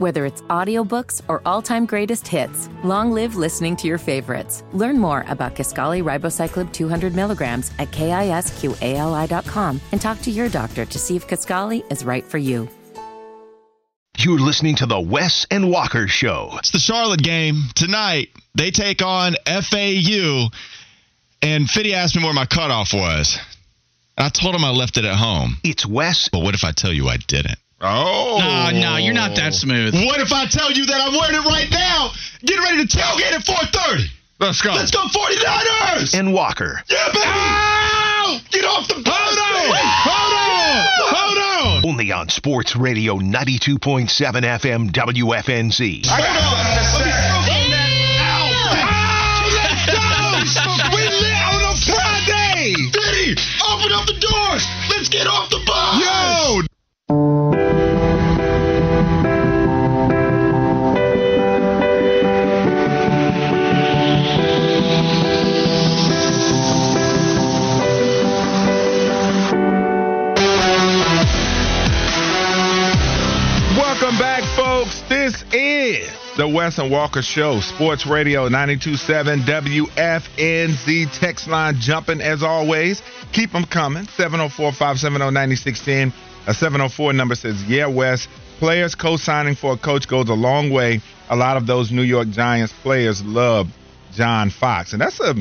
Whether it's audiobooks or all-time greatest hits, long live listening to your favorites. Learn more about Kisqali Ribociclib 200 milligrams at kisqali.com and talk to your doctor to see if Kisqali is right for you. You're listening to the Wes and Walker Show. It's the Charlotte game tonight. They take on FAU, and Fitty asked me where my cutoff was. I told him I left it at home. It's Wes. But what if I tell you I didn't? Oh. No, no, you're not that oh. smooth. What if I tell you that I'm wearing it right now? Getting ready to tailgate at 4:30. Let's go. Let's go 49ers. And Walker. Yeah, baby. Ow! Get off the bus. Hold on. Hold on. Hold on. Only on Sports Radio 92.7 FM WFNZ. Hold on. We lit on a Friday. Fitty, open up the doors. Let's get off the bus. The Wes and Walker Show, Sports Radio 927 WFNZ. Text line jumping as always. Keep them coming. 704 570 9610. A 704 number says, Yeah, Wes. Players co signing for a coach goes a long way. A lot of those New York Giants players love John Fox. And that's a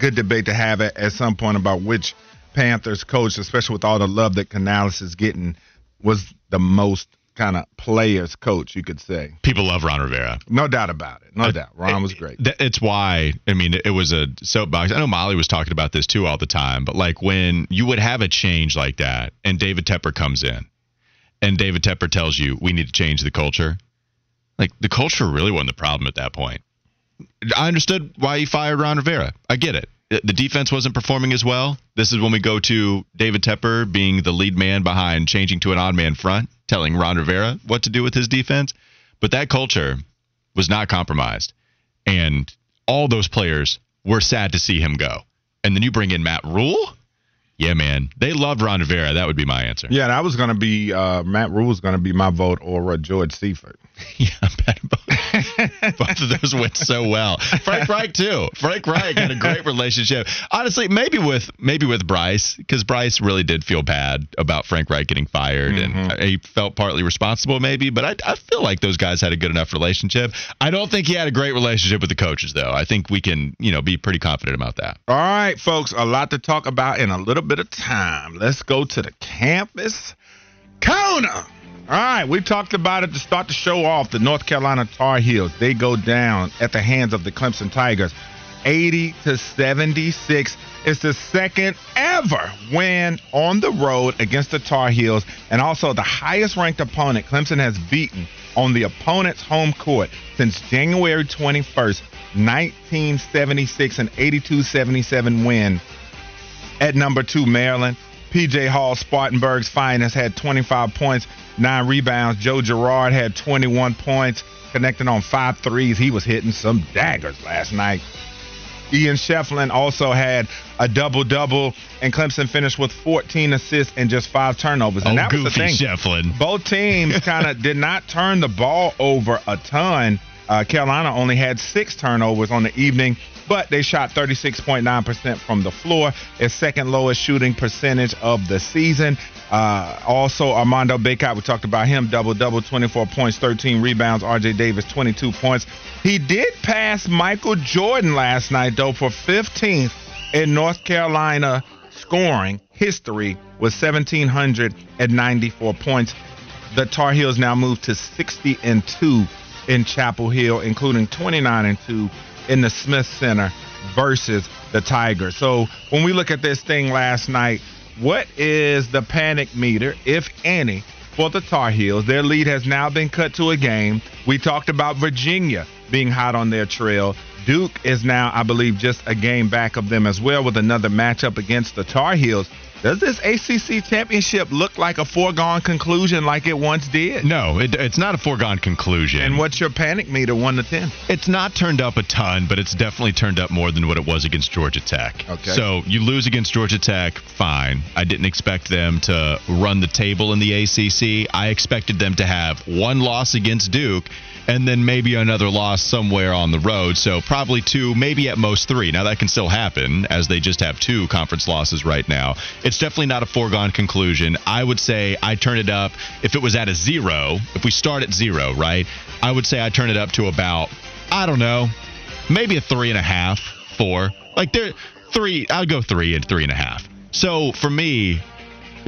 good debate to have at, at some point about which Panthers coach, especially with all the love that Canales is getting, was the most kind of players coach, you could say. People love Ron Rivera. No doubt about it. No uh, doubt. Ron was great. Th- It's why I mean it was a soapbox. I know Molly was talking about this too all the time, but like when you would have a change like that, and David Tepper comes in, and David Tepper tells you we need to change the culture. Like the culture really wasn't the problem at that point. I understood why he fired Ron Rivera. I get it. The defense wasn't performing as well. This is when we go to David Tepper being the lead man behind changing to an odd man front, telling Ron Rivera what to do with his defense. But that culture was not compromised. And all those players were sad to see him go. And then you bring in Matt Rhule? Yeah, man. They love Ron Rivera. That would be my answer. Yeah, that was going to be uh, Matt Rhule was going to be my vote or uh, George Seifert. Yeah, both, both of those went so well. Frank Reich too. Frank Reich had a great relationship. Honestly, maybe with maybe with Bryce because Bryce really did feel bad about Frank Reich getting fired, and mm-hmm. he felt partly responsible, maybe. But I, I feel like those guys had a good enough relationship. I don't think he had a great relationship with the coaches, though. I think we can you know be pretty confident about that. All right, folks, a lot to talk about in a little bit of time. Let's go to the campus. Corner. All right, we talked about it to start the show off. The North Carolina Tar Heels, they go down at the hands of the Clemson Tigers. 80 to 76. It's the second ever win on the road against the Tar Heels, and also the highest ranked opponent Clemson has beaten on the opponent's home court since January 21st, 1976, an 82 77 win at number two, Maryland. PJ Hall, Spartanburg's finest, had 25 points, nine rebounds. Joe Girard had 21 points, connecting on five threes. He was hitting some daggers last night. Ian Schieffelin also had a double double, and Clemson finished with 14 assists and just five turnovers. And oh, that was the thing. Shefflin. Both teams kind of did not turn the ball over a ton. Uh, Carolina only had six turnovers on the evening, but they shot 36.9% from the floor, its second lowest shooting percentage of the season. Uh, also, Armando Bacot, we talked about him, double double, 24 points, 13 rebounds. RJ Davis, 22 points. He did pass Michael Jordan last night, though, for 15th in North Carolina scoring history with 1,794 points. The Tar Heels now move to 60 and 2 in Chapel Hill, including 29 and 2 in the Smith Center versus the Tigers. So when we look at this thing last night, what is the panic meter, if any, for the Tar Heels? Their lead has now been cut to a game. We talked about Virginia being hot on their trail. Duke is now, I believe, just a game back of them as well with another matchup against the Tar Heels. Does this ACC championship look like a foregone conclusion like it once did? No, it, it's not a foregone conclusion. And what's your panic meter, 1 to 10? It's not turned up a ton, but it's definitely turned up more than what it was against Georgia Tech. Okay. So you lose against Georgia Tech, fine. I didn't expect them to run the table in the ACC. I expected them to have one loss against Duke and then maybe another loss somewhere on the road. So probably two, maybe at most three. Now that can still happen as they just have two conference losses right now. It's definitely not a foregone conclusion. I would say I turn it up if it was at a zero. If we start at zero, right? I would say I turn it up to about I don't know, maybe a three and a half, four. Like there, three. I'd go three and three and a half. So for me,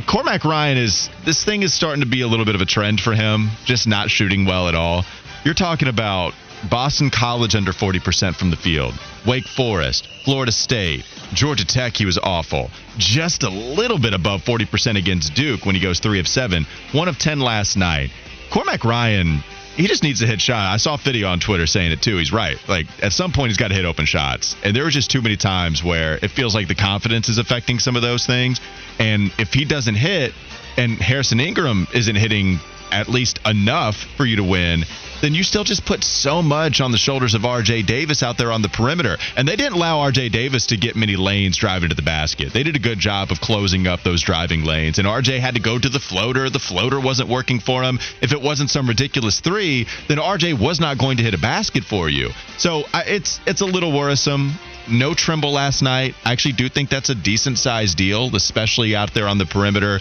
Cormac Ryan is this thing is starting to be a little bit of a trend for him, just not shooting well at all. You're talking about Boston College under 40% from the field, Wake Forest, Florida State, Georgia Tech, he was awful. Just a little bit above 40% against Duke when he goes 3 of 7, 1 of 10 last night. Cormac Ryan, he just needs to hit shot. I saw Fitty on Twitter saying it too. He's right. Like at some point he's got to hit open shots. And there were just too many times where it feels like the confidence is affecting some of those things. And if he doesn't hit and Harrison Ingram isn't hitting at least enough for you to win, then you still just put so much on the shoulders of RJ Davis out there on the perimeter. And they didn't allow RJ Davis to get many lanes driving to the basket. They did a good job of closing up those driving lanes. And RJ had to go to the floater. The floater wasn't working for him. If it wasn't some ridiculous three, then RJ was not going to hit a basket for you. So I, it's it's a little worrisome. No Trimble last night. I actually do think that's a decent sized deal, especially out there on the perimeter.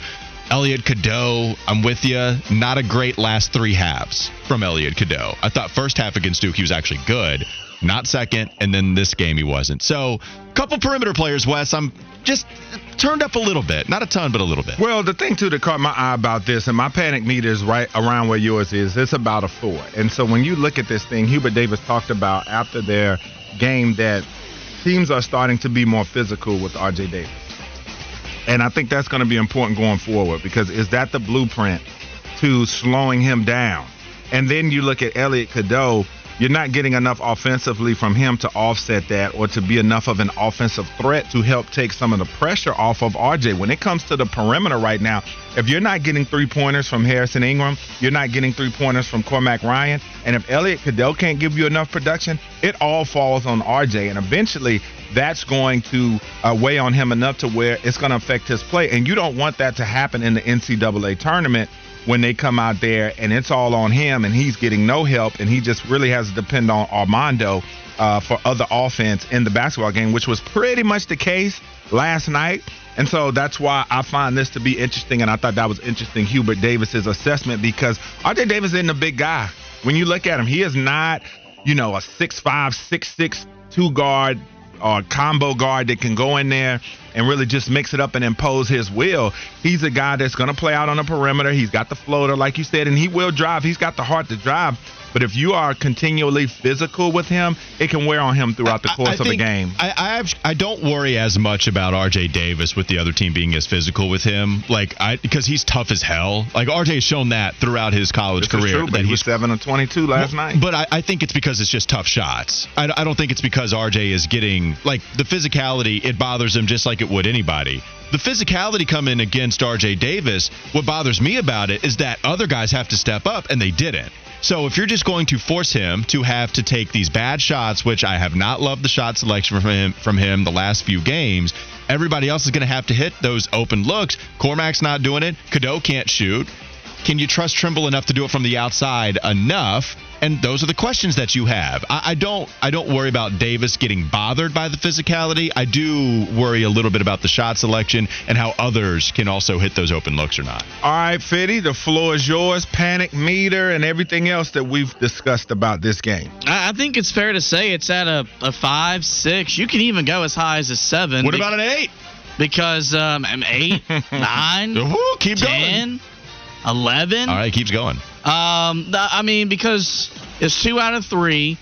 Elliot Cadeau, I'm with you. Not a great last three halves from Elliot Cadeau. I thought first half against Duke he was actually good, not second, and then this game he wasn't. So, couple perimeter players, Wes. I'm just turned up a little bit, not a ton, but a little bit. Well, the thing too that caught my eye about this, and my panic meter is right around where yours is. It's about a four. And so when you look at this thing, Hubert Davis talked about after their game that teams are starting to be more physical with RJ Davis. And I think that's going to be important going forward because is that the blueprint to slowing him down? And then you look at Elliot Cadeau, you're not getting enough offensively from him to offset that or to be enough of an offensive threat to help take some of the pressure off of RJ. When it comes to the perimeter right now, if you're not getting three pointers from Harrison Ingram, you're not getting three pointers from Cormac Ryan, and if Elliot Cadeau can't give you enough production, it all falls on RJ. And eventually, that's going to uh, weigh on him enough to where it's going to affect his play. And you don't want that to happen in the NCAA tournament when they come out there and it's all on him and he's getting no help and he just really has to depend on Armando uh, for other offense in the basketball game, which was pretty much the case last night. And so that's why I find this to be interesting. And I thought that was interesting, Hubert Davis's assessment, because RJ Davis isn't a big guy. When you look at him, he is not, you know, a six-five, six-six, two guard or combo guard that can go in there and really just mix it up and impose his will. He's a guy that's going to play out on the perimeter. He's got the floater, like you said, and he will drive. He's got the heart to drive. But if you are continually physical with him, it can wear on him throughout the course I of the game. I, I have, I don't worry as much about RJ Davis with the other team being as physical with him, like I because he's tough as hell. Like RJ has shown that throughout his college This career. true, but that he was seven of twenty-two last Well, night. But I, I think it's because it's just tough shots. I, I don't think it's because RJ is getting like the physicality. It bothers him just like it would anybody. The physicality coming against RJ Davis. What bothers me about it is that other guys have to step up and they didn't. So if you're just going to force him to have to take these bad shots, which I have not loved the shot selection from him from him the last few games, everybody else is going to have to hit those open looks. Cormac's not doing it. Cadeau can't shoot. Can you trust Trimble enough to do it from the outside enough? And those are the questions that you have. I, I don't I don't worry about Davis getting bothered by the physicality. I do worry a little bit about the shot selection and how others can also hit those open looks or not. All right, Fitty, the floor is yours. Panic meter and everything else that we've discussed about this game. I, I think it's fair to say it's at a, a five, six. You can even go as high as a seven. What be- about an eight? because um, I'm eight, nine, Woo, keep going. 10, 11. All right, keeps going. Um, I mean, because it's two out of three.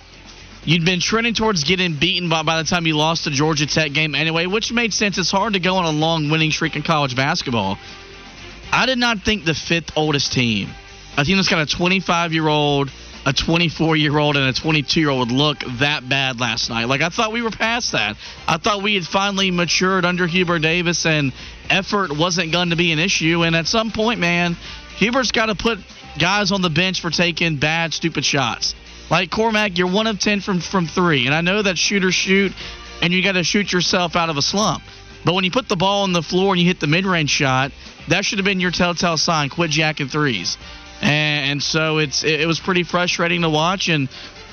You'd been trending towards getting beaten by, by the time you lost the Georgia Tech game anyway, which made sense. It's hard to go on a long winning streak in college basketball. I did not think the fifth oldest team, a team that's got a 25 year old a 24 year old and a 22 year old would look that bad last night. Like I thought we were past that. I thought we had finally matured under Hubert Davis and effort wasn't going to be an issue. And at some point, man, Hubert's got to put guys on the bench for taking bad, stupid shots. Like Cormac, you're one of ten from from three, and I know that shooters shoot, and you got to shoot yourself out of a slump. But when you put the ball on the floor and you hit the mid-range shot, that should have been your telltale sign. Quit jacking threes. And, so it's it, was pretty frustrating to watch, and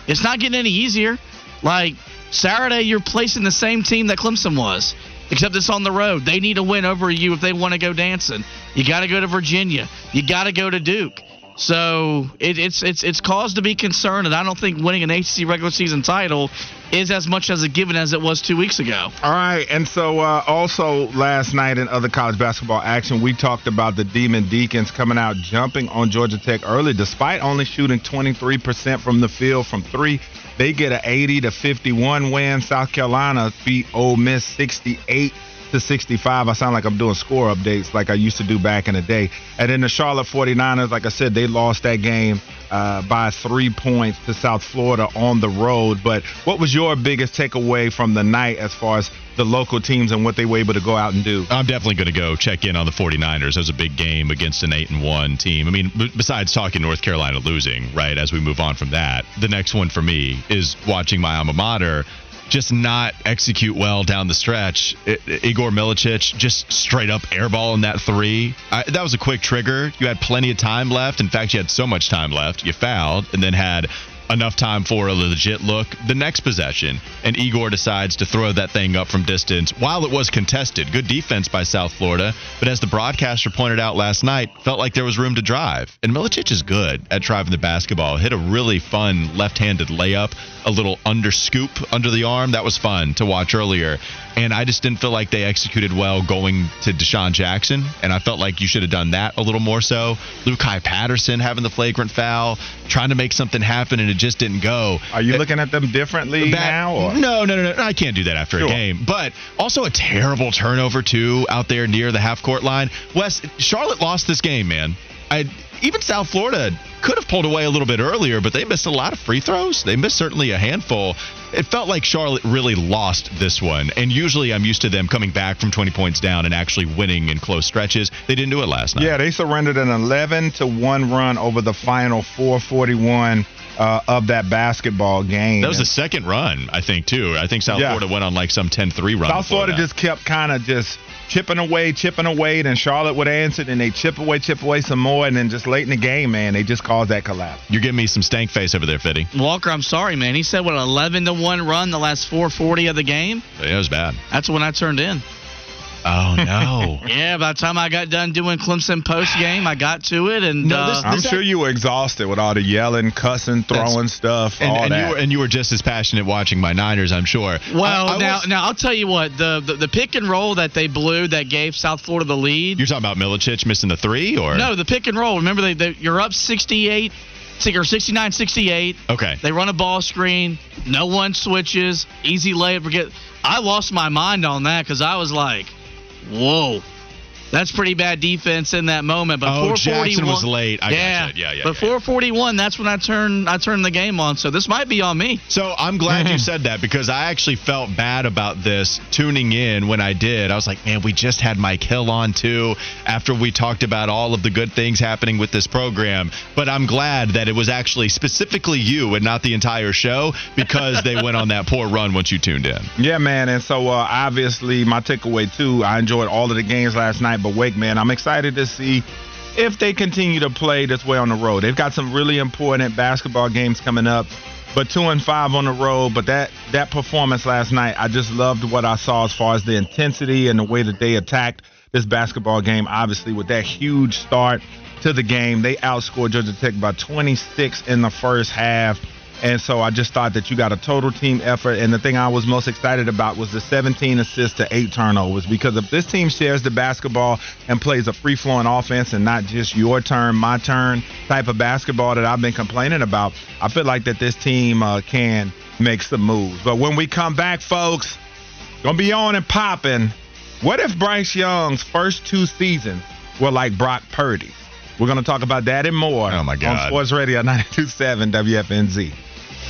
it's not getting any easier. Like Saturday, you're placing the same team that Clemson was, except it's on the road. They need to win over you if they want to go dancing. You got to go to Virginia. You got to go to Duke. So it, it's it's it's cause to be concerned, and I don't think winning an ACC regular season title is as much as a given as it was two weeks ago. All right, and so uh, also last night in other college basketball action, we talked about the Demon Deacons coming out jumping on Georgia Tech early, despite only shooting 23% from the field from three. They get an 80 to 51 win. South Carolina beat Ole Miss 68 to 65. I sound like I'm doing score updates like I used to do back in the day. And then the Charlotte 49ers, like I said, they lost that game uh, by three points to South Florida on the road. But what was your biggest takeaway from the night as far as the local teams and what they were able to go out and do? I'm definitely going to go check in on the 49ers. It was a big game against an 8 and 1 team. I mean, b- besides talking North Carolina losing, right, as we move on from that, the next one for me is watching my alma mater just not execute well down the stretch. Igor Milicic just straight up airball in that three. I, that was a quick trigger. You had plenty of time left. In fact, you had so much time left. You fouled and then had enough time for a legit look the next possession. And Igor decides to throw that thing up from distance while it was contested. Good defense by South Florida. But as the broadcaster pointed out last night, felt like there was room to drive. And Milicic is good at driving the basketball. Hit a really fun left handed layup, a little under scoop under the arm. That was fun to watch earlier. And I just didn't feel like they executed well going to Dishon Jackson. And I felt like you should have done that a little more so. Lu'Cye Patterson having the flagrant foul, trying to make something happen, and it just didn't go. Are you looking at them differently Back, now? Or? No, no, no, no. I can't do that after sure. a game. But also a terrible turnover, too, out there near the half court line. Wes, Charlotte lost this game, man. I even South Florida could have pulled away a little bit earlier, but they missed a lot of free throws. They missed certainly a handful. It felt like Charlotte really lost this one. And usually I'm used to them coming back from 20 points down and actually winning in close stretches. They didn't do it last night. Yeah, they surrendered an 11 to 1 run over the final 441 uh, of that basketball game. That was the second run, I think, too. I think South yeah. Florida went on like some 10-3 run. South Florida that. just kept kind of just chipping away, chipping away. Then Charlotte would answer, and they chip away, chip away some more, and then just late in the game, man, they just caused that collapse. You're giving me some stank face over there, Fitty. Walker, I'm sorry, man. He said what 11 to one run the last 440 of the game. Yeah, it was bad. That's when I turned in. Oh no! yeah, by the time I got done doing Clemson post game, I got to it, and no, this, uh, I'm sure you were exhausted with all the yelling, cussing, throwing stuff, and, all and that. You were, and you were just as passionate watching my Niners, I'm sure. Well, I, I now, was, now I'll tell you what the, the, the pick and roll that they blew that gave South Florida the lead. You're talking about Milicic missing the three, or no? The pick and roll. Remember, they, they you're up 68 or 69 68. Okay. They run a ball screen. No one switches. Easy layup. Forget. I lost my mind on that because I was like, whoa. That's pretty bad defense in that moment. But oh, Jackson was late. I yeah, gotcha. yeah, yeah. But yeah, 441, that's when I turned I turned the game on. So this might be on me. So I'm glad you said that because I actually felt bad about this tuning in when I did. I was like, man, we just had Mike Hill on too after we talked about all of the good things happening with this program. But I'm glad that it was actually specifically you and not the entire show because they went on that poor run once you tuned in. Yeah, man. And so uh, obviously my takeaway too. I enjoyed all of the games last night but Wake, man, I'm excited to see if they continue to play this way on the road. They've got some really important basketball games coming up, but two and five on the road. But that that performance last night, I just loved what I saw as far as the intensity and the way that they attacked this basketball game. Obviously, with that huge start to the game, they outscored Georgia Tech by 26 in the first half. And so I just thought that you got a total team effort. And the thing I was most excited about was the 17 assists to eight turnovers. Because if this team shares the basketball and plays a free flowing offense and not just your turn, my turn type of basketball that I've been complaining about, I feel like that this team uh, can make some moves. But when we come back, folks, gonna be on and popping. What if Bryce Young's first two seasons were like Brock Purdy? We're going to talk about that and more. Oh, my God. On Sports Radio 927 WFNZ.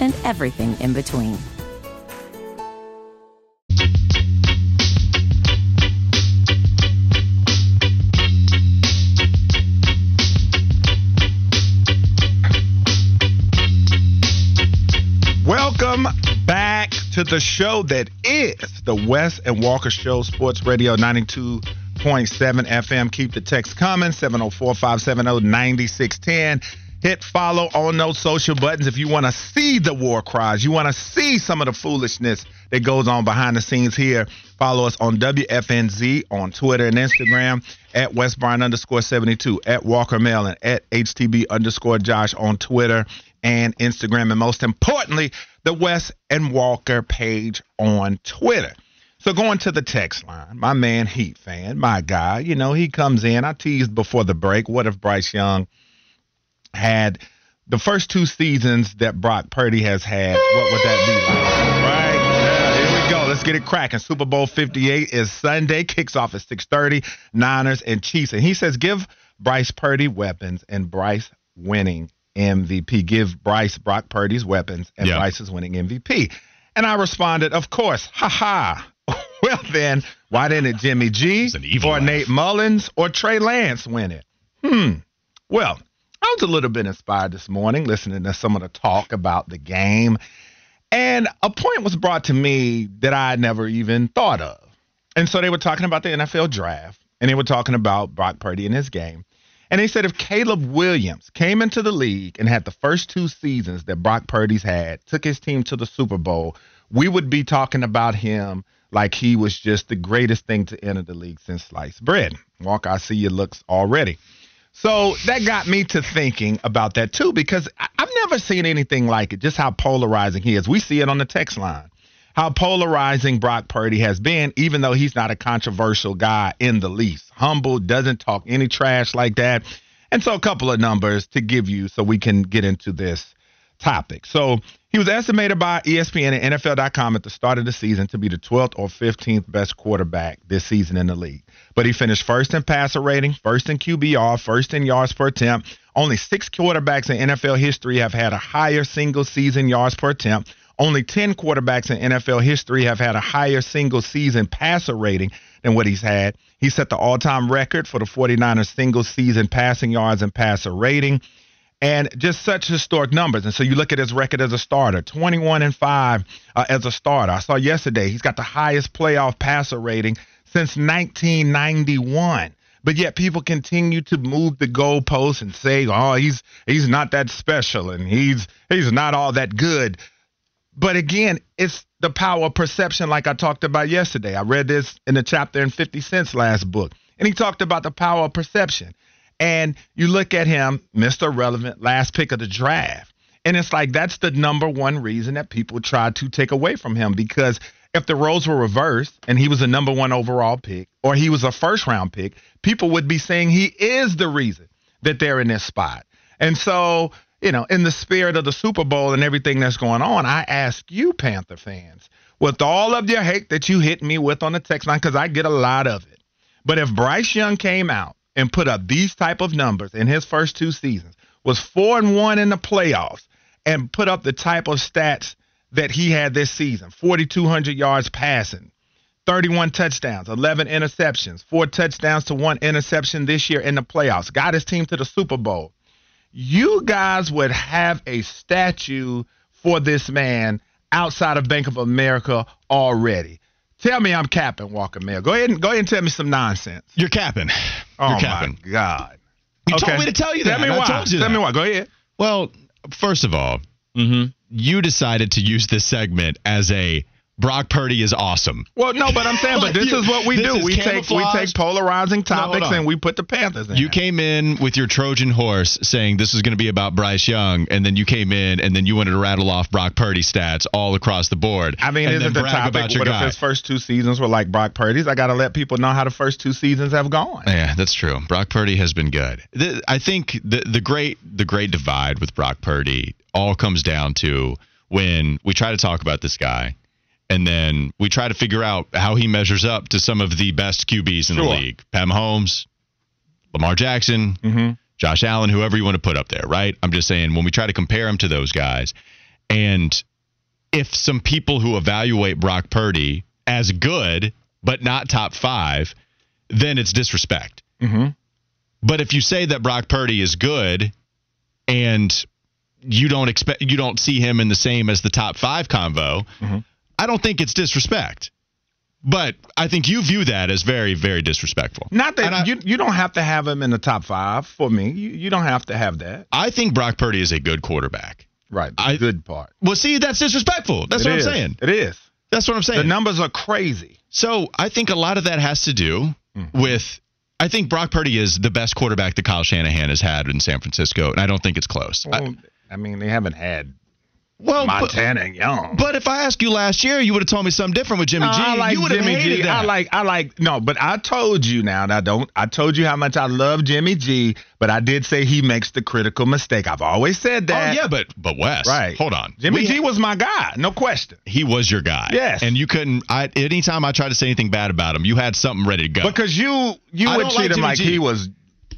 and everything in between. Welcome back to the show that is the Wes and Walker Show, Sports Radio 92.7 FM. Keep the text coming, 704-570-9610. Hit follow on those social buttons if you want to see the war cries. You want to see some of the foolishness that goes on behind the scenes here. Follow us on WFNZ on Twitter and Instagram at West Bryan underscore 72, at Walker and at HTB underscore Josh on Twitter and Instagram, and most importantly, the Wes and Walker page on Twitter. So going to the text line, my man Heat fan, my guy, you know, he comes in. I teased before the break. What if Bryce Young had the first two seasons that Brock Purdy has had? What would that be like? Right? Yeah, here we go. Let's get it cracking. Super Bowl 58 is Sunday. Kicks off at 6:30. Niners and Chiefs. And he says, give Bryce Purdy weapons and Bryce winning MVP. Give Bryce Brock Purdy's weapons, and Yeah. Bryce is winning MVP. And I responded, of course, ha ha. well then, why didn't Jimmy G It's an evil or laugh. Nate Mullens or Trey Lance win it? Hmm. Well, I was a little bit inspired this morning listening to some of the talk about the game. And a point was brought to me that I never even thought of. And so they were talking about the NFL draft and they were talking about Brock Purdy and his game. And they said if Caleb Williams came into the league and had the first two seasons that Brock Purdy's had, took his team to the Super Bowl, we would be talking about him like he was just the greatest thing to enter the league since sliced bread. Walk, I see your looks already. So that got me to thinking about that too, because I've never seen anything like it, just how polarizing he is. We see it on the text line, how polarizing Brock Purdy has been, even though he's not a controversial guy in the least. Humble, doesn't talk any trash like that. And so a couple of numbers to give you so we can get into this topic. So he was estimated by ESPN and NFL.com at the start of the season to be the 12th or 15th best quarterback this season in the league. But he finished first in passer rating, first in QBR, first in yards per attempt. Only six quarterbacks in NFL history have had a higher single season yards per attempt. Only 10 quarterbacks in NFL history have had a higher single season passer rating than what he's had. He set the all time record for the 49ers single season passing yards and passer rating and just such historic numbers. And so you look at his record as a starter 21 and 5 uh, as a starter. I saw yesterday he's got the highest playoff passer rating since 1991. But yet people continue to move the goalposts and say, "Oh, he's he's not that special and he's he's not all that good." But again, it's the power of perception, like I talked about yesterday. I read this in the chapter in 50 Cent's last book, and he talked about the power of perception. And you look at him, Mr. Relevant, last pick of the draft. And it's like that's the number one reason that people try to take away from him because if the roles were reversed and he was a number one overall pick or he was a first round pick, people would be saying he is the reason that they're in this spot. And so, you know, in the spirit of the Super Bowl and everything that's going on, I ask you, Panther fans, with all of your hate that you hit me with on the text line, because I get a lot of it. But if Bryce Young came out and put up these type of numbers in his first two seasons, was four and one in the playoffs, and put up the type of stats that he had this season, 4,200 yards passing, 31 touchdowns, 11 interceptions, four touchdowns to one interception this year in the playoffs. Got his team to the Super Bowl. You guys would have a statue for this man outside of Bank of America already. Tell me I'm capping Walker Mail. Go ahead and go ahead and tell me some nonsense. You're capping. Oh You're capping. my God. You Okay. told me to tell you that. Tell me I why. told you tell that. me why. Go ahead. Well, first of all, Mm-hmm. you decided to use this segment as a Brock Purdy is awesome. Well, no, but I'm saying, Like but this you- is what we do. We take we take polarizing topics on. and we put the Panthers in. You came in with your Trojan horse saying this is going to be about Bryce Young, and then you came in and then you wanted to rattle off Brock Purdy stats all across the board. I mean, isn't the topic about your what if his first two seasons were like Brock Purdy's? I got to let people know how the first two seasons have gone. Yeah, that's true. Brock Purdy has been good. The, I think the the great the great divide with Brock Purdy all comes down to when we try to talk about this guy, and then we try to figure out how he measures up to some of the best QBs in the league: Pat Mahomes, Lamar Jackson, Mhm. Josh Allen, whoever you want to put up there. Right? I'm just saying when we try to compare him to those guys, and if some people who evaluate Brock Purdy as good but not top five, then it's disrespect. Mhm. But if you say that Brock Purdy is good and you don't expect you don't see him in the same as the top five convo, Mhm. I don't think it's disrespect. But I think you view that as very, very disrespectful. Not that I- you you don't have to have him in the top five for me. You you don't have to have that. I think Brock Purdy is a good quarterback. Right. The I- good part. Well, see, that's disrespectful. That's It what is. I'm saying. It is. That's what I'm saying. The numbers are crazy. So I think a lot of that has to do Mm-hmm. with. I think Brock Purdy is the best quarterback that Kyle Shanahan has had in San Francisco, and I don't think it's close. I- I, mean, they haven't had well, but, Montana and Young. but if I asked you last year, you would have told me something different with Jimmy No, G. I like you would have hated G. that. I like I like no, but I told you now. I don't I told you how much I love Jimmy G, but I did say he makes the critical mistake. I've always said oh, that. oh yeah, but but Wes, Right. Hold on, Jimmy We- G was my guy, no question. He was your guy. Yes. and you couldn't. I anytime I tried to say anything bad about him, you had something ready to go. Because you you I would don't treat like him Jimmy like G. he was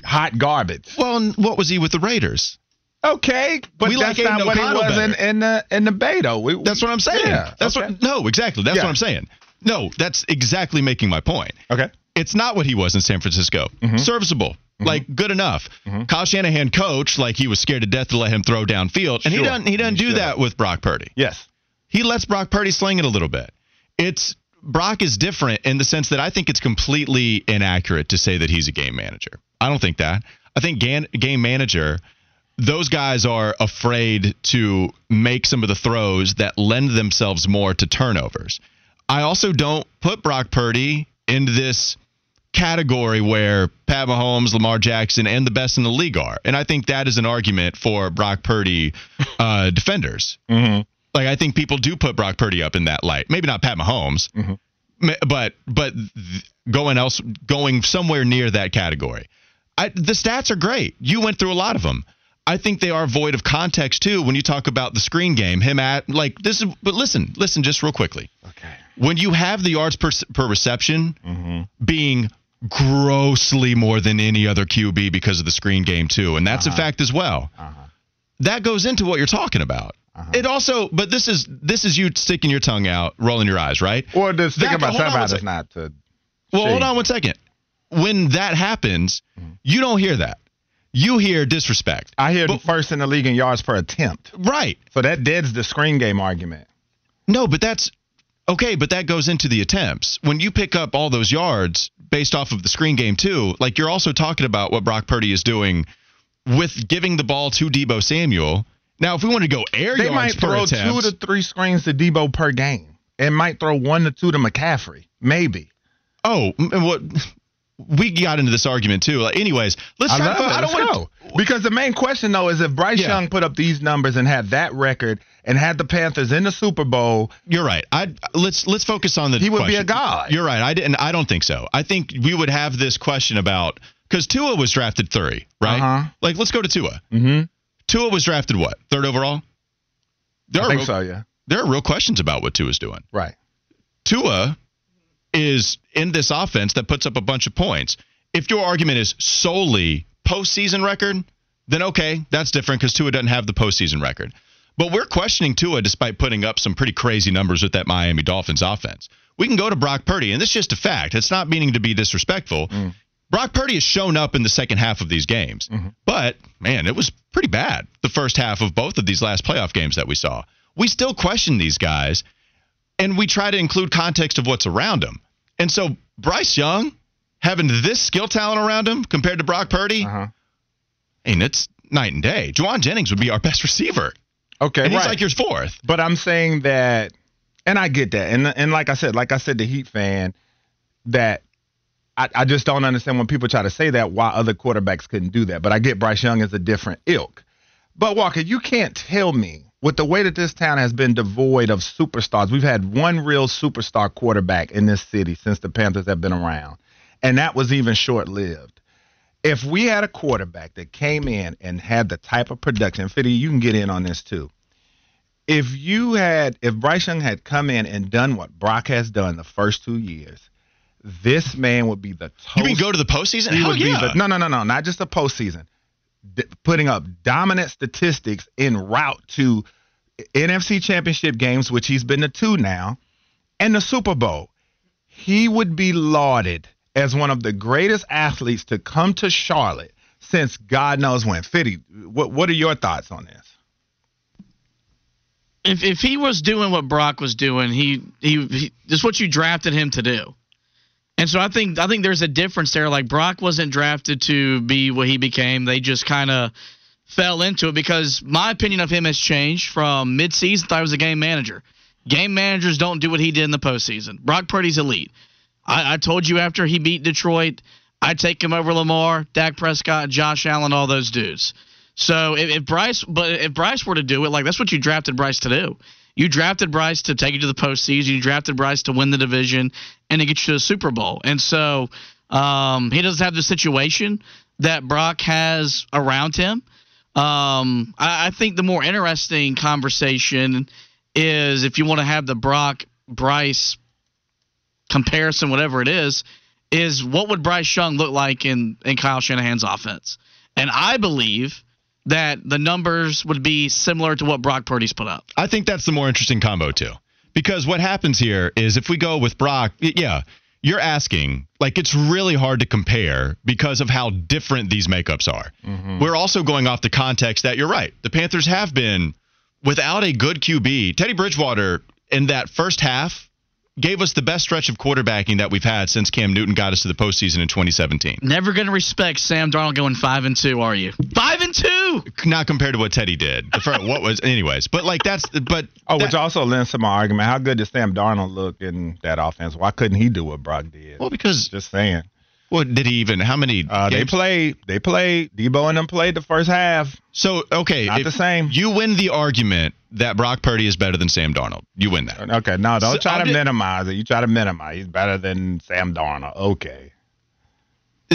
hot garbage. well, and what was he with the Raiders? Okay, but We like that's not Aiden what he was in, in the in the Beto. We, That's what I'm saying. Yeah, That's okay. what. No, exactly. That's Yeah. what I'm saying. No, that's exactly making my point. Okay. It's not what he was in San Francisco. Mm-hmm. Serviceable. Like good enough. Kyle Shanahan coached like he was scared to death to let him throw downfield, and he doesn't. He doesn't do should. that with Brock Purdy. Yes. He lets Brock Purdy sling it a little bit. It's Brock is different in the sense that I think it's completely inaccurate to say that he's a game manager. I don't think that. I think game manager. Those guys are afraid to make some of the throws that lend themselves more to turnovers. I also don't put Brock Purdy into this category where Pat Mahomes, Lamar Jackson, and the best in the league are. And I think that is an argument for Brock Purdy uh, defenders. Mm-hmm. Like I think people do put Brock Purdy up in that light. Maybe not Pat Mahomes, ma- but but going else going somewhere near that category. I, the stats are great. You went through a lot of them. I think they are void of context too when you talk about the screen game. Him at like this is. But listen, listen, just real quickly. Okay. When you have the yards per, per reception being grossly more than any other QB because of the screen game too, and that's a fact as well. Uh-huh. That goes into what you're talking about. Uh-huh. It also, but this is this is you sticking your tongue out, rolling your eyes, right? Or the thing That- about somebody one not to. Well, hold on one second. When that happens, you don't hear that. You hear disrespect. I hear But- first in the league in yards per attempt. Right. So that deads the screen game argument. No, but that's okay, but that goes into the attempts. When you pick up all those yards based off of the screen game too, like you're also talking about what Brock Purdy is doing with giving the ball to Deebo Samuel. Now, if we want to go air They yards might per throw two to three screens to Deebo per game, and might throw one to two to McCaffrey, maybe. oh, what we got into this argument too. Like, anyways, let's I try love to. it. I don't Let's want go. Because the main question though is if Bryce Yeah. Young put up these numbers and had that record and had the Panthers in the Super Bowl, You're right. I let's let's focus on the. He would be a god. You're right. I didn't. I don't think so. I think we would have this question about because Tua was drafted three, right? Uh-huh. Like, let's go to Tua. mm-hmm. Tua was drafted what? Third overall. There I are think real, so. Yeah. there are real questions about what Tua's doing. Right. Tua is in this offense that puts up a bunch of points. If your argument is solely postseason record, then okay, that's different because Tua doesn't have the postseason record. But we're questioning Tua despite putting up some pretty crazy numbers with that Miami Dolphins offense. We can go to Brock Purdy, and this is just a fact. It's not meaning to be disrespectful. Mm. Brock Purdy has shown up in the second half of these games. Mm-hmm. But, man, it was pretty bad the first half of both of these last playoff games that we saw. We still question these guys, and we try to include context of what's around them. And so Bryce Young having this skill talent around him compared to Brock Purdy, Uh-huh. I mean, it's night and day. Jauan Jennings would be our best receiver, Okay, and he's right. like your fourth. But I'm saying that, and I get that, and and like I said, like I said, the Heat fan, that I, I just don't understand when people try to say that why other quarterbacks couldn't do that. But I get Bryce Young is a different ilk. But Walker, you can't tell me with the way that this town has been devoid of superstars. We've had one real superstar quarterback in this city since the Panthers have been around, and that was even short lived. If we had a quarterback that came in and had the type of production, Fitty, you can get in on this too if you had if Bryce Young had come in and done what Brock has done the first two years, this man would be the toast. You mean go to the postseason? he Hell would yeah. be the no no no no not just the postseason, D- putting up dominant statistics en route to NFC Championship games, which he's been to two now, and the Super Bowl. He would be lauded as one of the greatest athletes to come to Charlotte since God knows when. Fitty, what what are your thoughts on this? if if he was doing what Brock was doing, he he, he this is what you drafted him to do. And so I think I think there's a difference there. Like Brock wasn't drafted to be what he became. They just kind of fell into it because my opinion of him has changed from midseason. Thought he was a game manager. Game managers don't do what he did in the postseason. Brock Purdy's elite. I, I told you after he beat Detroit, I'd take him over Lamar, Dak Prescott, Josh Allen, all those dudes. So if, if Bryce, but if Bryce were to do it, like that's what you drafted Bryce to do. You drafted Bryce to take you to the postseason. You drafted Bryce to win the division and to get you to the Super Bowl. And so um, he doesn't have the situation that Brock has around him. Um, I, I think the more interesting conversation is if you want to have the Brock Bryce comparison, whatever it is, is what would Bryce Young look like in in Kyle Shanahan's offense? And I believe that the numbers would be similar to what Brock Purdy's put up. I think that's the more interesting combo too. Because what happens here is if we go with Brock, yeah, you're asking like it's really hard to compare because of how different these makeups are. Mm-hmm. We're also going off the context that you're right. The Panthers have been without a good QB. Teddy Bridgewater in that first half gave us the best stretch of quarterbacking that we've had since Cam Newton got us to the postseason in 2017. Never going to respect Sam Darnold going five and two, are you? Five and two. Not compared to what Teddy did. The fir- what was anyways, but like that's but Oh, that- which also lends to my argument. How good did Sam Darnold look in that offense? Why couldn't he do what Brock did? well because Just saying. what did he even how many Uh, they played. They played. Deebo and them played the first half. So okay, Not if the same. You win the argument that Brock Purdy is better than Sam Darnold. You win that. Okay, no, don't So, try I'm to just- minimize it. You try to minimize. He's better than Sam Darnold. Okay.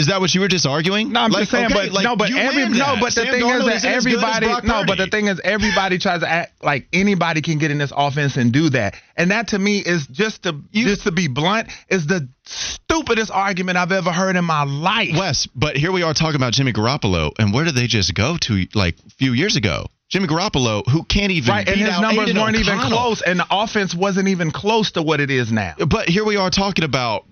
Is that what you were just arguing? No, I'm Like, just saying, okay, but like, no, but every no, but the Sam thing Darnold is that isn't as as everybody no, but the thing is everybody tries to act like anybody can get in this offense and do that, and that to me is just to just to be blunt is the stupidest argument I've ever heard in my life. Wes, but here we are talking about Jimmy Garoppolo, and where did they just go to like a few years ago? Jimmy Garoppolo, who can't even Right, and his out numbers weren't even close, and the offense wasn't even close to what it is now. But here we are talking about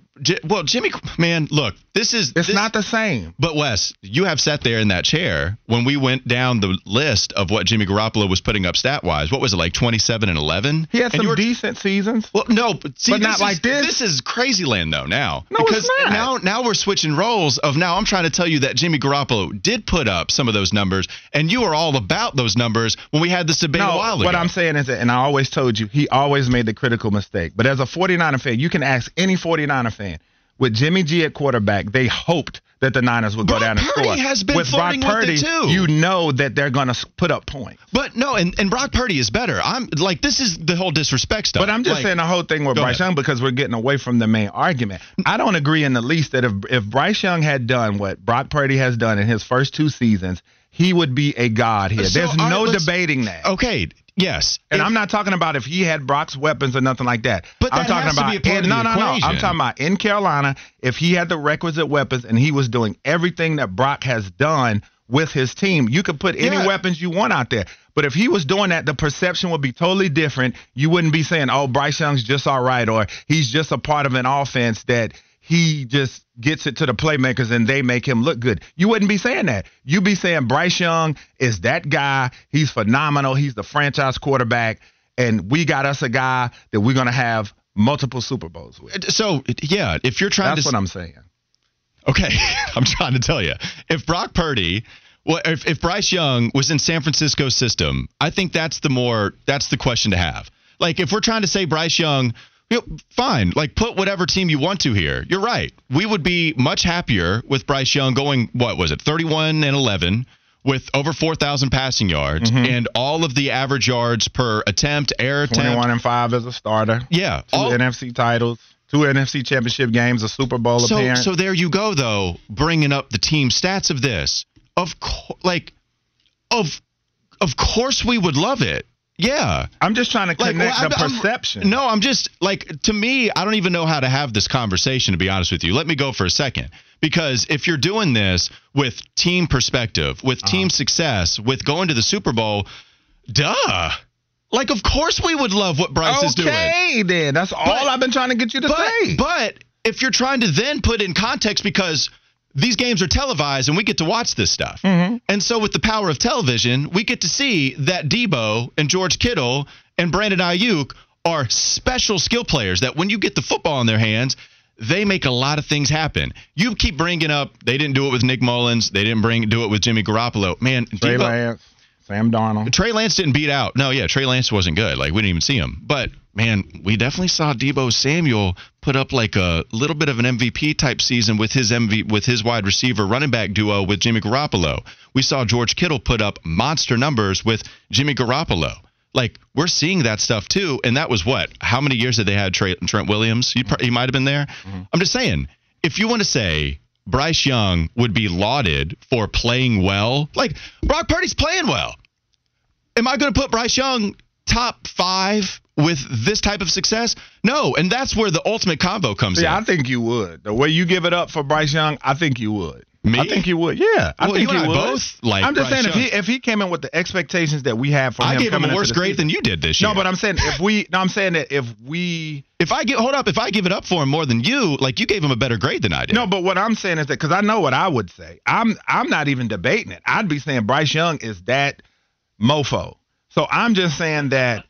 well, Jimmy, man, look, this is It's this- not the same. But Wes, you have sat there in that chair when we went down the list of what Jimmy Garoppolo was putting up stat wise. What was it like, twenty-seven and eleven? He had And some were- decent seasons. Well, no, but see, But not is- like this. This is crazy land though. Now, No, it's because not. now now we're switching roles. Of now, I'm trying to tell you that Jimmy Garoppolo did put up some of those numbers, and you were all about those numbers when we had this debate a while ago. what I'm saying is that, and I always told you, he always made the critical mistake. But as a 49er fan, you can ask any 49er fan. With Jimmy G at quarterback, they hoped that the Niners would Brock go down and Purdy score. has been with Brock with Purdy, it, too. you know that they're going to put up points. but no, and, and Brock Purdy is better. I'm like this is the whole disrespect stuff. But I'm just Like, saying the whole thing with Bryce ahead. Young because we're getting away from the main argument. I don't agree in the least that if if Bryce Young had done what Brock Purdy has done in his first two seasons, he would be a god here. So, There's right, no debating that. Okay, yes, And If- I'm not talking about if he had Brock's weapons or nothing like that. But I'm that talking has to about be a part in, of no, no, no. I'm talking about in Carolina. If he had the requisite weapons and he was doing everything that Brock has done with his team. You could put any Yeah. weapons you want out there. But if he was doing that, the perception would be totally different. You wouldn't be saying, oh, Bryce Young's just all right, or he's just a part of an offense that he just gets it to the playmakers and they make him look good. You wouldn't be saying that. You'd be saying Bryce Young is that guy. He's phenomenal. He's the franchise quarterback. And we got us a guy that we're going to have multiple Super Bowls with. So yeah, if you're trying That's to That's what I'm saying. Okay, I'm trying to tell you. If Brock Purdy, well, if, if Bryce Young was in San Francisco's system, I think that's the more that's the question to have. Like, if we're trying to say Bryce Young, you know, fine, like put whatever team you want to here. You're right. We would be much happier with Bryce Young going what was it, 31 and 11 with over 4,000 passing yards mm-hmm. and all of the average yards per attempt, air attempt. 21 and 5 as a starter. Yeah, Two all- NFC titles, two NFC championship games, a Super Bowl so, appearance. so there you go, though, bringing up the team stats of this. Of course, like, of of course we would love it. Yeah. I'm just trying to Like, connect well, the I'm- I'm- perception. no, I'm just like to me, I don't even know how to have this conversation. To be honest with you, let me go for a second because if you're doing this with team perspective, with Uh-huh. team success, with going to the Super Bowl, duh. Like, of course we would love what Bryce is doing. Okay, then. That's all But- I've been trying to get you to But, say. but if you're trying to then put in context because these games are televised and we get to watch this stuff. Mm-hmm. And so with the power of television, we get to see that Deebo and George Kittle and Brandon Aiyuk are special skill players that when you get the football in their hands, they make a lot of things happen. You keep bringing up they didn't do it with Nick Mullens, they didn't bring do it with Jimmy Garoppolo. Man, Trey Debo- Lance, Sam Darnold, Trey Lance didn't beat out. No, yeah, Trey Lance wasn't good. Like we didn't even see him. But man, we definitely saw Deebo Samuel put up like a little bit of an MVP type season with his MV with his wide receiver running back duo with Jimmy Garoppolo. We saw George Kittle put up monster numbers with Jimmy Garoppolo. Like we're seeing that stuff too, and that was what? How many years had they had Trey, Trent Williams? He, he might have been there. Mm-hmm. I'm just saying, if you want to say Bryce Young would be lauded for playing well, like Brock Purdy's playing well am I going to put Bryce Young top five with this type of success? No, and that's where the ultimate combo comes See, in. Yeah, I think you would. The way you give it up for Bryce Young, I think you would. Me? I think you would. Yeah, I Well, think you you would. both like I'm just Bryce saying, if he if he came in with the expectations that we have for I him, I gave him a worse grade season- than you did this year. No, but I'm saying if we, no, I'm saying that if we if I get hold up, if I give it up for him more than you, like you gave him a better grade than I did. No, but what I'm saying is that because I know what I would say. I'm I'm not even debating it. I'd be saying Bryce Young is that mofo. So I'm just saying that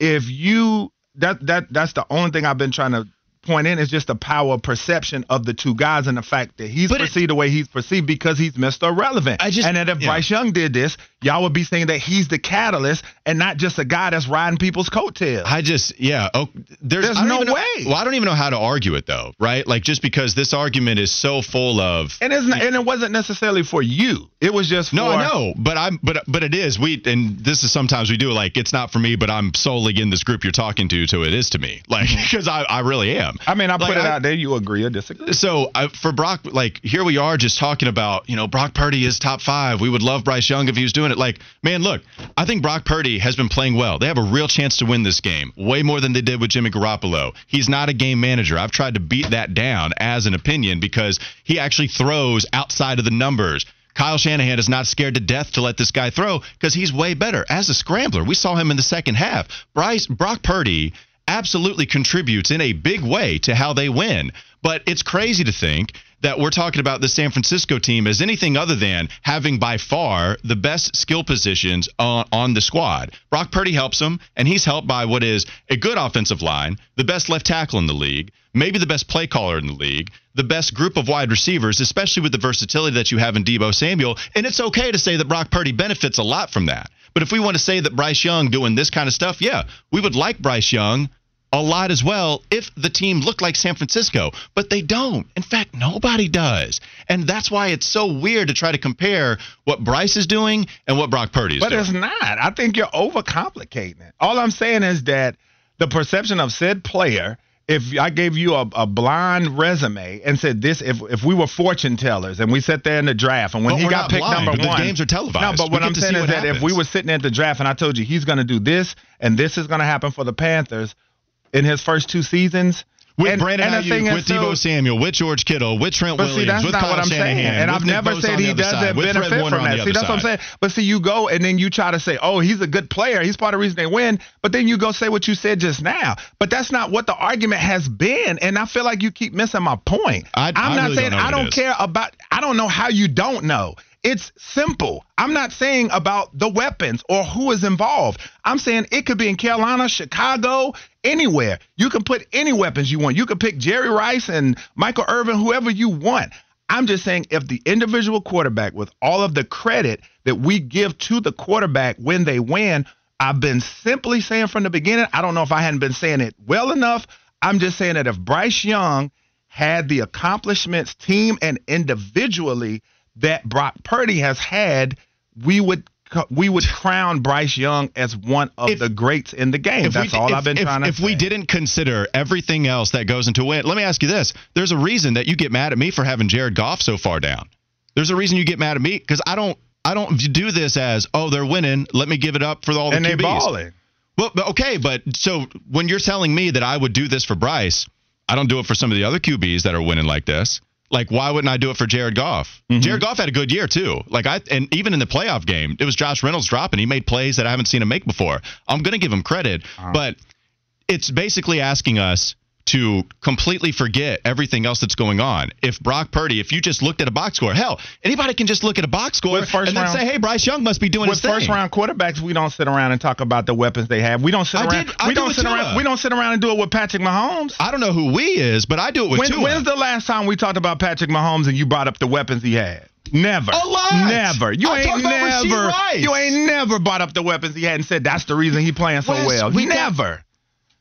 if you that that that's the only thing I've been trying to point in is just the power of perception of the two guys and the fact that he's But it- perceived the way he's perceived because he's Mr. Irrelevant. I just- and that if yeah. Bryce Young did this, y'all would be saying that he's the catalyst and not just a guy that's riding people's coattails. I just yeah. Oh, there's, There's no even know- way. well, I don't even know how to argue it though, right? Like just because this argument is so full of and it's not, and it wasn't necessarily for you. It was just No, for I know, but I'm but but it is. We and this is sometimes we do like it's not for me, but I'm solely in this group you're talking to, so it is to me. Like mm-hmm. because I I really am. I mean, I Like, put it I- out there. You agree or disagree? So I, for Brock, like here we are just talking about you know Brock Purdy is top five. We would love Bryce Young if he was doing it. Like man, look, I think Brock Purdy has been playing well. They have a real chance to win this game, way more than they did with Jimmy Garoppolo. He's not a game manager. I've tried to beat that down as an opinion because he actually throws outside of the numbers. Kyle Shanahan is not scared to death to let this guy throw because he's way better as a scrambler. We saw him in the second half. Bryce Brock Purdy absolutely contributes in a big way to how they win. But it's crazy to think that we're talking about the San Francisco team as anything other than having by far the best skill positions on, on the squad. Brock Purdy helps them, and he's helped by what is a good offensive line, the best left tackle in the league, maybe the best play caller in the league, the best group of wide receivers, especially with the versatility that you have in Deebo Samuel. And it's okay to say that Brock Purdy benefits a lot from that. But if we want to say that Bryce Young doing this kind of stuff, yeah, we would like Bryce Young a lot as well if the team looked like San Francisco, but they don't. In fact, nobody does. And that's why it's so weird to try to compare what Bryce is doing and what Brock Purdy is But doing. But it's not. I think you're overcomplicating it. All I'm saying is that the perception of said player, if I gave you a, a blind resume and said this, if if we were fortune tellers and we sat there in the draft and when But he got picked blind, number one, games are televised. No, but We what I'm saying is that if we were sitting at the draft and I told you he's going to do this and this is going to happen for the Panthers in his first two seasons, With and, Brandon and Aiyuk, with too- Deebo Samuel, with George Kittle, with Trent But Williams, see, that's with not Kyle what I'm saying. Shanahan, And I've Nick never Bosa said he doesn't side, benefit from that. See, that's what I'm saying. But see, you go and then you try to say, oh, he's a good player. He's part of the reason they win. But then you go say what you said just now. But that's not what the argument has been. And I feel like you keep missing my point. I- am not really saying don't I don't care about, I don't know how you don't know. It's simple. I'm not saying about the weapons or who is involved. I'm saying it could be in Carolina, Chicago, anywhere. You can put any weapons you want. You can pick Jerry Rice and Michael Irvin, whoever you want. I'm just saying if the individual quarterback, with all of the credit that we give to the quarterback when they win, I've been simply saying from the beginning, I don't know if I hadn't been saying it well enough. I'm just saying that if Bryce Young had the accomplishments, team and individually, that Brock Purdy has had, we would we would crown Bryce Young as one of If- the greats in the game. If we That's all if- I've been if, trying to If say. we didn't consider everything else that goes into win, let me ask you this: There's a reason that you get mad at me for having Jared Goff so far down. There's a reason you get mad at me because I don't. I don't do this as oh they're winning. Let me give it up for all the and they QBs. balling. Well, but okay, but so when you're telling me that I would do this for Bryce, I don't do it for some of the other QBs that are winning like this. Like, why wouldn't I do it for Jared Goff? Mm-hmm. Jared Goff had a good year too. Like I and even in the playoff game, it was Josh Reynolds dropping. He made plays that I haven't seen him make before. I'm gonna give him credit, Uh-huh. but it's basically asking us to completely forget everything else that's going on. If Brock Purdy, if you just looked at a box score, hell, anybody can just look at a box score and then round- say, "Hey, Bryce Young must be doing With his thing." first round quarterbacks, we don't sit around and talk about the weapons they have. We don't sit I around. did- we do don't with sit Tua. around. We don't sit around and do it with Patrick Mahomes. I don't know who we is, but I do it with When, Tua. when's the last time we talked about Patrick Mahomes and you brought up the weapons he had? Never. A lot. Never. You I talked ain't never. You ain't never brought up the weapons he had and said that's the reason he playing so Wes, well. we got- never.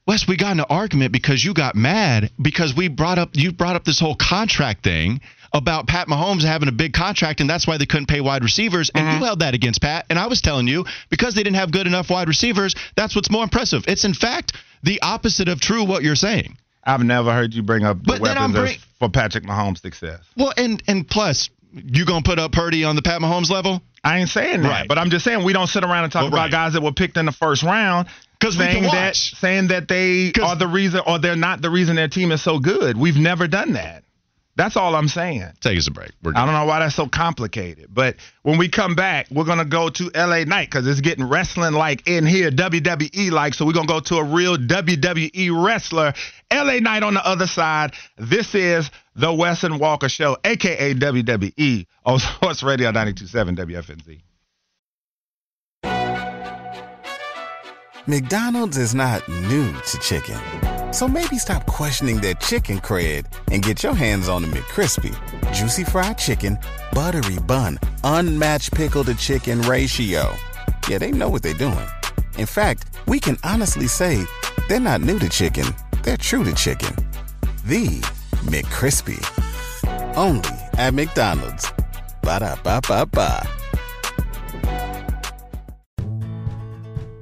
Wes, we got in an argument because you got mad because we brought up you brought up this whole contract thing about Pat Mahomes having a big contract and that's why they couldn't pay wide receivers and Mm-hmm. you held that against Pat and I was telling you because they didn't have good enough wide receivers that's what's more impressive. It's in fact the opposite of true what you're saying. I've never heard you bring up the But weapons bring- for Patrick Mahomes' success. Well, and and plus you going to put up Purdy on the Pat Mahomes level? I ain't saying that, Right. but I'm just saying we don't sit around and talk Well, about right. guys that were picked in the first round 'Cause we can saying that saying that they are the reason or they're not the reason their team is so good. We've never done that. That's all I'm saying. Take us a break. I don't know why that's so complicated, but when we come back, we're gonna go to LA Knight because it's getting wrestling like in here, WWE like. So we're gonna go to a real WWE wrestler, LA Knight on the other side. This is the Wesson Walker Show, aka WWE on Sports Radio 92.7 WFNZ. McDonald's is not new to chicken. So maybe stop questioning their chicken cred and get your hands on the McCrispy. Juicy fried chicken, buttery bun, unmatched pickle to chicken ratio. Yeah, they know what they're doing. In fact, we can honestly say they're not new to chicken, they're true to chicken. The McCrispy. Only at McDonald's. Ba da ba ba ba.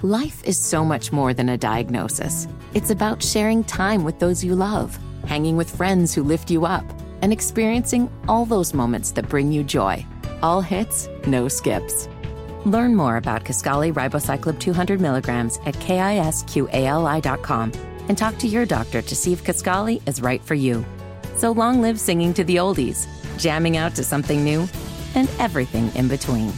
Life is so much more than a diagnosis. It's about sharing time with those you love, hanging with friends who lift you up, and experiencing all those moments that bring you joy. All hits, no skips. Learn more about Kisqali Ribociclib 200 milligrams at kisqali.com and talk to your doctor to see if Kisqali is right for you. So long live singing to the oldies, jamming out to something new, and everything in between.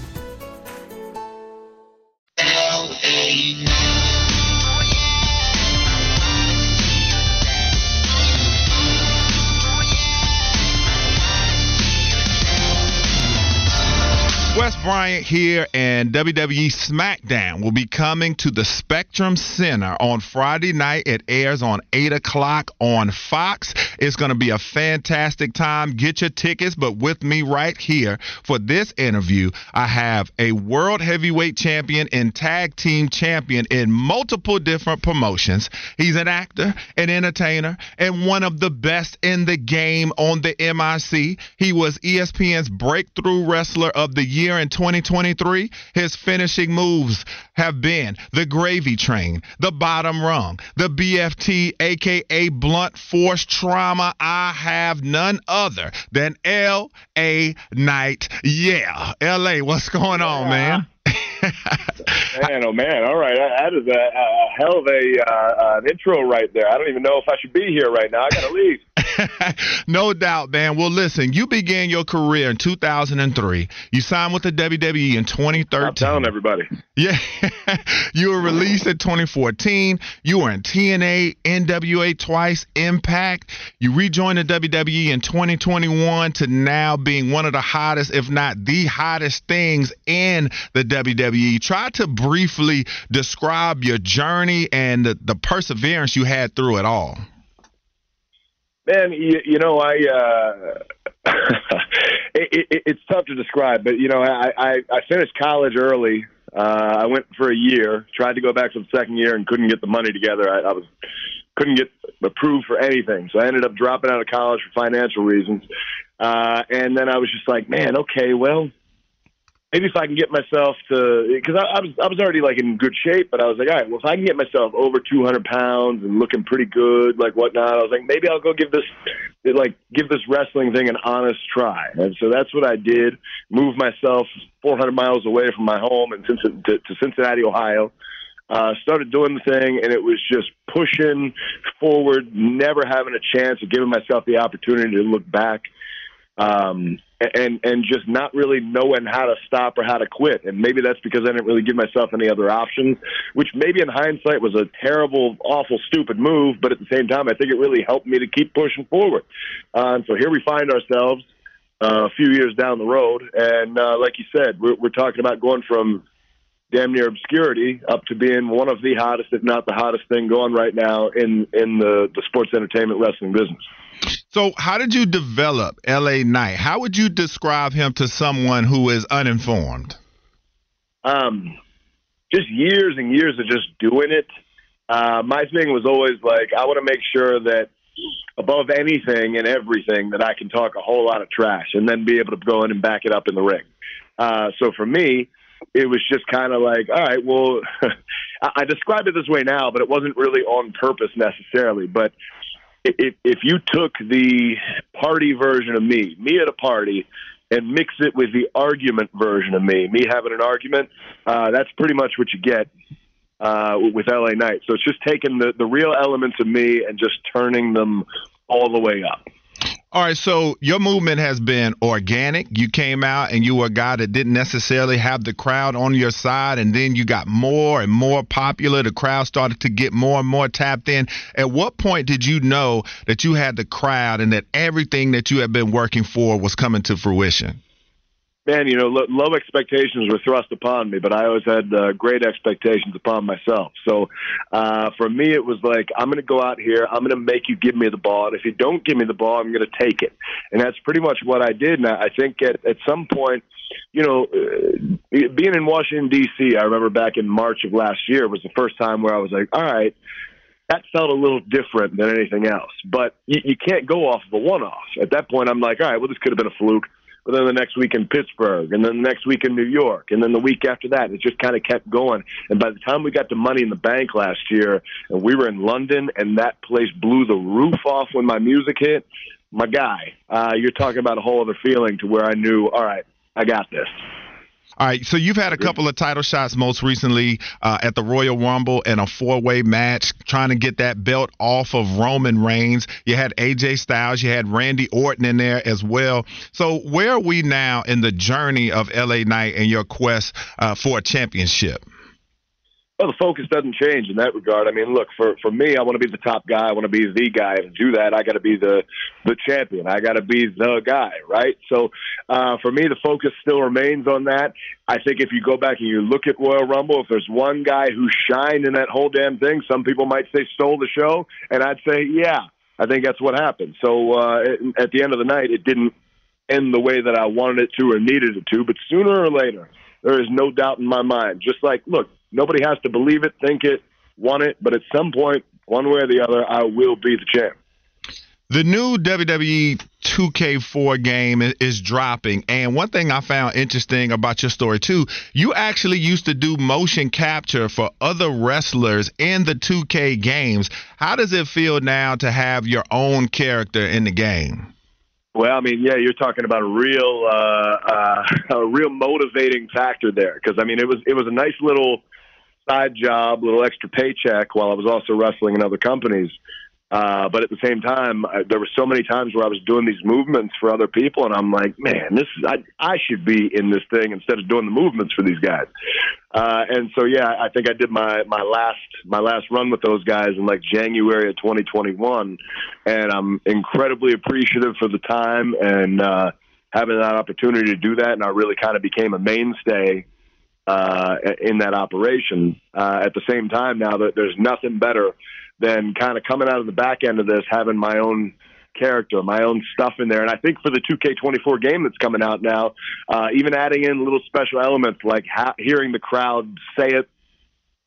Bryant here, and WWE SmackDown will be coming to the Spectrum Center on Friday night. It airs on 8 o'clock on Fox. It's going to be a fantastic time. Get your tickets, but with me right here for this interview, I have a World Heavyweight Champion and Tag Team Champion in multiple different promotions. He's an actor, an entertainer, and one of the best in the game on the MIC. He was ESPN's Breakthrough Wrestler of the Year in 2023. His finishing moves have been the Gravy Train, the Bottom Rung, the BFT, aka Blunt Force Trauma. I have none other than L.A. Knight. Yeah, L.A. What's going on, man? man, oh man! All right, that is a, a hell of a uh, an intro right there. I don't even know if I should be here right now. I gotta leave. no doubt, man. Well, listen, you began your career in 2003. You signed with the WWE in 2013. I'm telling everybody. Yeah. you were released in 2014. You were in TNA, NWA twice, Impact. You rejoined the WWE in 2021 to now being one of the hottest, if not the hottest things in the WWE. Try to briefly describe your journey and the, the perseverance you had through it all. Man, you, you know, I uh, it, it, it's tough to describe, but you know, I, I, I finished college early. Uh, I went for a year, tried to go back for the second year, and couldn't get the money together. I, I was couldn't get approved for anything, so I ended up dropping out of college for financial reasons. Uh, and then I was just like, man, okay, well, maybe if I can get myself to, because I, I was I was already like in good shape, but I was like, all right, well, if I can get myself over 200 pounds and looking pretty good, like whatnot, I was like, maybe I'll go give this, like, give this wrestling thing an honest try. And so that's what I did. Moved myself 400 miles away from my home and to, to Cincinnati, Ohio. Uh, started doing the thing, and it was just pushing forward, never having a chance of giving myself the opportunity to look back. Um, and and just not really knowing how to stop or how to quit. And maybe that's because I didn't really give myself any other options, which maybe in hindsight was a terrible, awful, stupid move. But at the same time, I think it really helped me to keep pushing forward. Uh, and so here we find ourselves uh, a few years down the road, and uh, like you said, we're, we're talking about going from damn near obscurity up to being one of the hottest, if not the hottest thing going right now in in the the sports entertainment wrestling business. So, how did you develop LA Knight? How would you describe him to someone who is uninformed? Um, just years and years of just doing it. Uh, my thing was always like, I want to make sure that above anything and everything that I can talk a whole lot of trash and then be able to go in and back it up in the ring. Uh, so for me, it was just kind of like, all right, well, I describe it this way now, but it wasn't really on purpose necessarily. But if if you took the party version of me, me at a party, and mix it with the argument version of me, me having an argument, uh, that's pretty much what you get uh, with LA Knight. So it's just taking the the real elements of me and just turning them all the way up. All right, so your movement has been organic. You came out and you were a guy that didn't necessarily have the crowd on your side, and then you got more and more popular. The crowd started to get more and more tapped in. At what point did you know that you had the crowd and that everything that you had been working for was coming to fruition? Man, you know, low expectations were thrust upon me, but I always had uh, great expectations upon myself. So uh, for me, it was like, I'm going to go out here, I'm going to make you give me the ball, and if you don't give me the ball, I'm going to take it. And that's pretty much what I did. And I think at, at some point, you know, uh, being in Washington, D.C., I remember back in March of last year was the first time where I was like, all right, that felt a little different than anything else. But you, you can't go off of a one off. At that point, I'm like, all right, well, this could have been a fluke but then the next week in Pittsburgh, and then the next week in New York, and then the week after that. It just kind of kept going. And by the time we got to Money in the Bank last year, and we were in London, and that place blew the roof off when my music hit, my guy, uh, you're talking about a whole other feeling to where I knew, all right, I got this. All right, so you've had a couple of title shots most recently uh, at the Royal Rumble in a four-way match, trying to get that belt off of Roman Reigns. You had AJ Styles, you had Randy Orton in there as well. So where are we now in the journey of LA Knight and your quest uh, for a championship? Well, the focus doesn't change in that regard. I mean, look for for me, I want to be the top guy. I want to be the guy. And to do that, I got to be the the champion. I got to be the guy, right? So, uh, for me, the focus still remains on that. I think if you go back and you look at Royal Rumble, if there's one guy who shined in that whole damn thing, some people might say stole the show, and I'd say, yeah, I think that's what happened. So, uh, at the end of the night, it didn't end the way that I wanted it to or needed it to, but sooner or later, there is no doubt in my mind. Just like, look, Nobody has to believe it, think it, want it, but at some point, one way or the other, I will be the champ. The new WWE 2K4 game is dropping. And one thing I found interesting about your story, too, you actually used to do motion capture for other wrestlers in the 2K games. How does it feel now to have your own character in the game? Well, I mean, yeah, you're talking about a real, uh, uh, a real motivating factor there. Because I mean, it was it was a nice little side job, little extra paycheck while I was also wrestling in other companies. Uh, but at the same time, I, there were so many times where I was doing these movements for other people, and I'm like, man, this is I I should be in this thing instead of doing the movements for these guys. Uh, and so yeah, I think I did my my last my last run with those guys in like January of 2021, and I'm incredibly appreciative for the time and uh, having that opportunity to do that, and I really kind of became a mainstay uh, in that operation. Uh, at the same time, now that there's nothing better than kind of coming out of the back end of this, having my own character, my own stuff in there. And I think for the 2K24 game that's coming out now, uh, even adding in little special elements like ha- hearing the crowd say it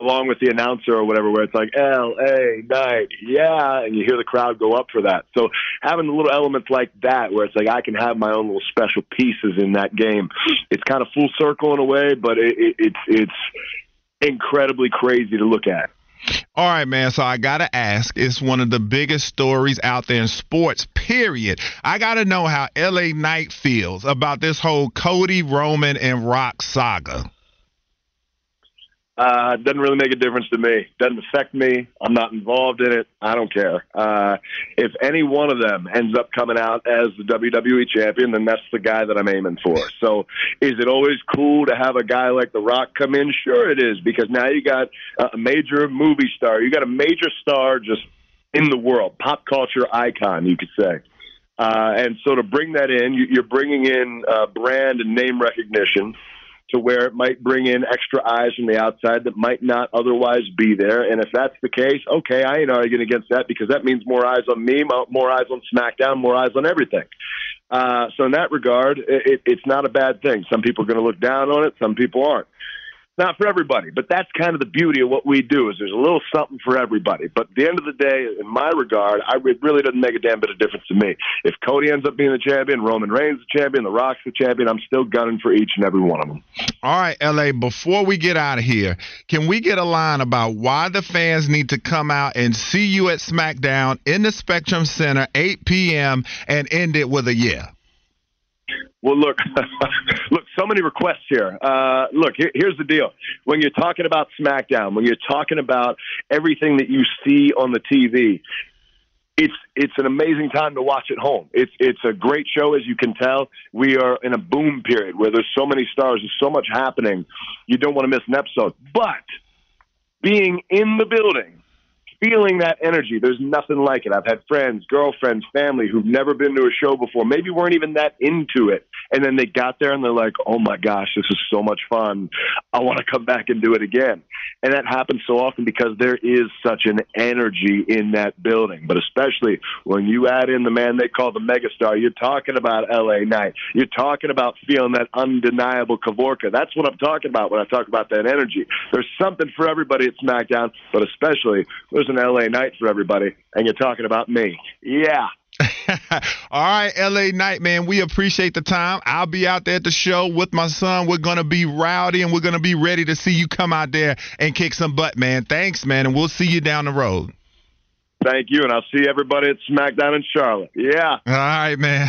along with the announcer or whatever, where it's like L A Knight, yeah, and you hear the crowd go up for that. So having the little elements like that, where it's like I can have my own little special pieces in that game, it's kind of full circle in a way, but it, it, it's it's incredibly crazy to look at. All right, man. So I got to ask. It's one of the biggest stories out there in sports, period. I got to know how LA Knight feels about this whole Cody, Roman, and Rock saga. Uh, doesn't really make a difference to me. Doesn't affect me. I'm not involved in it. I don't care. Uh, if any one of them ends up coming out as the WWE champion, then that's the guy that I'm aiming for. So, is it always cool to have a guy like The Rock come in? Sure, it is because now you got a major movie star. You got a major star just in the world, pop culture icon, you could say. Uh, and so to bring that in, you're bringing in uh, brand and name recognition to where it might bring in extra eyes from the outside that might not otherwise be there. And if that's the case, okay, I ain't arguing against that because that means more eyes on me, more eyes on SmackDown, more eyes on everything. Uh, so in that regard, it, it's not a bad thing. Some people are going to look down on it, some people aren't not for everybody, but that's kind of the beauty of what we do is there's a little something for everybody. But at the end of the day, in my regard, I, it really doesn't make a damn bit of difference to me. If Cody ends up being the champion, Roman Reigns the champion, The Rock's the champion, I'm still gunning for each and every one of them. All right, LA, before we get out of here, can we get a line about why the fans need to come out and see you at SmackDown in the Spectrum Center, 8 p.m., and end it with a yeah? Well, look, look, so many requests here. Uh, look, here, here's the deal. When you're talking about SmackDown, when you're talking about everything that you see on the TV, it's it's an amazing time to watch at home. It's it's a great show, as you can tell. We are in a boom period where there's so many stars, there's so much happening. You don't want to miss an episode. But being in the building feeling that energy. There's nothing like it. I've had friends, girlfriends, family who've never been to a show before, maybe weren't even that into it. And then they got there and they're like, oh my gosh, this is so much fun. I want to come back and do it again. And that happens so often because there is such an energy in that building. But especially when you add in the man they call the megastar, you're talking about LA Knight. You're talking about feeling that undeniable Kavorka. That's what I'm talking about when I talk about that energy. There's something for everybody at SmackDown, but especially there's an LA Knight for everybody, and you're talking about me. Yeah. All right, LA Knight, man, we appreciate the time. I'll be out there at the show with my son. We're going to be rowdy and we're going to be ready to see you come out there and kick some butt, man. Thanks, man, and we'll see you down the road. Thank you, and I'll see everybody at SmackDown in Charlotte. Yeah. All right, man.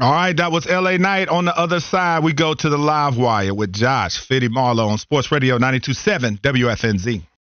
All right, that was LA Knight. On the other side, we go to the live wire with Josh Fitty Marlowe on Sports Radio 927 WFNZ.